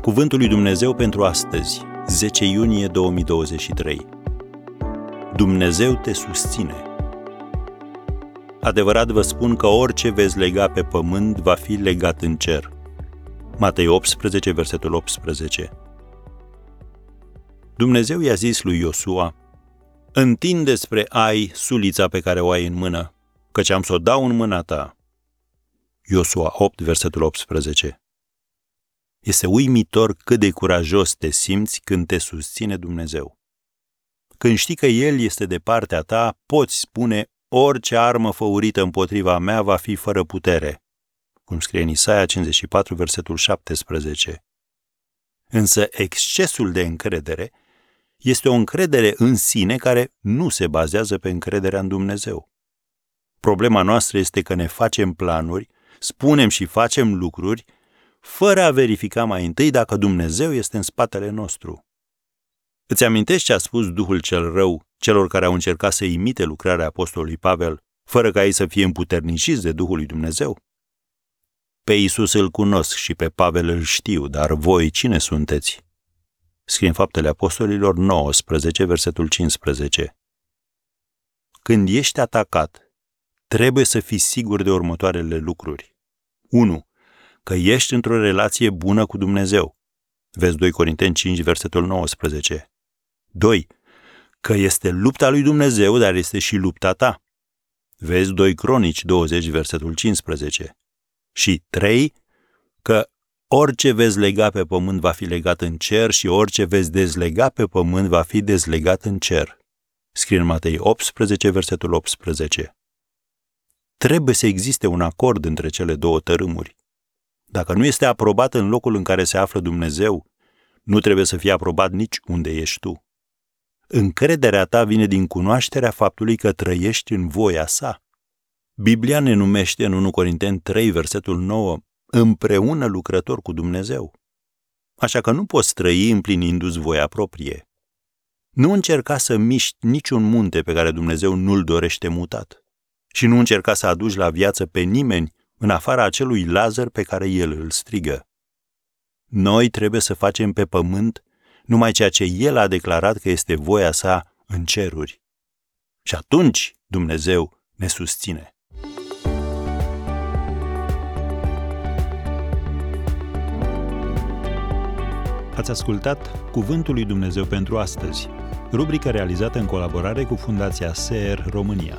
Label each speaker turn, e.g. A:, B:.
A: Cuvântul lui Dumnezeu pentru astăzi, 10 iunie 2023. Dumnezeu te susține. Adevărat vă spun că orice veți lega pe pământ va fi legat în cer. Matei 18, versetul 18. Dumnezeu i-a zis lui Iosua, Întinde spre ai sulița pe care o ai în mână, căci am să o dau în mâna ta. Iosua 8, versetul 18. Este uimitor cât de curajos te simți când te susține Dumnezeu. Când știi că El este de partea ta, poți spune orice armă făurită împotriva mea va fi fără putere, cum scrie în Isaia 54, versetul 17. Însă excesul de încredere este o încredere în sine care nu se bazează pe încrederea în Dumnezeu. Problema noastră este că ne facem planuri, spunem și facem lucruri fără a verifica mai întâi dacă Dumnezeu este în spatele nostru. Îți amintești ce a spus Duhul cel rău celor care au încercat să imite lucrarea apostolului Pavel, fără ca ei să fie împuterniciți de Duhul lui Dumnezeu? Pe Isus îl cunosc și pe Pavel îl știu, dar voi cine sunteți? Scrie în Faptele Apostolilor 19, versetul 15. Când ești atacat, trebuie să fii sigur de următoarele lucruri. 1 că ești într-o relație bună cu Dumnezeu. Vezi 2 Corinteni 5, versetul 19. 2. Că este lupta lui Dumnezeu, dar este și lupta ta. Vezi 2 Cronici 20, versetul 15. Și 3. Că orice vezi lega pe pământ va fi legat în cer și orice vezi dezlega pe pământ va fi dezlegat în cer. Scrie în Matei 18, versetul 18. Trebuie să existe un acord între cele două tărâmuri. Dacă nu este aprobat în locul în care se află Dumnezeu, nu trebuie să fie aprobat nici unde ești tu. Încrederea ta vine din cunoașterea faptului că trăiești în voia sa. Biblia ne numește în 1 Corinteni 3, versetul 9, împreună lucrător cu Dumnezeu. Așa că nu poți trăi împlinindu-ți voia proprie. Nu încerca să miști niciun munte pe care Dumnezeu nu-l dorește mutat. Și nu încerca să aduci la viață pe nimeni în afara acelui Lazar pe care el îl strigă. Noi trebuie să facem pe pământ numai ceea ce el a declarat că este voia sa în ceruri. Și atunci Dumnezeu ne susține. Ați ascultat Cuvântul lui Dumnezeu pentru astăzi, rubrica realizată în colaborare cu Fundația SER România.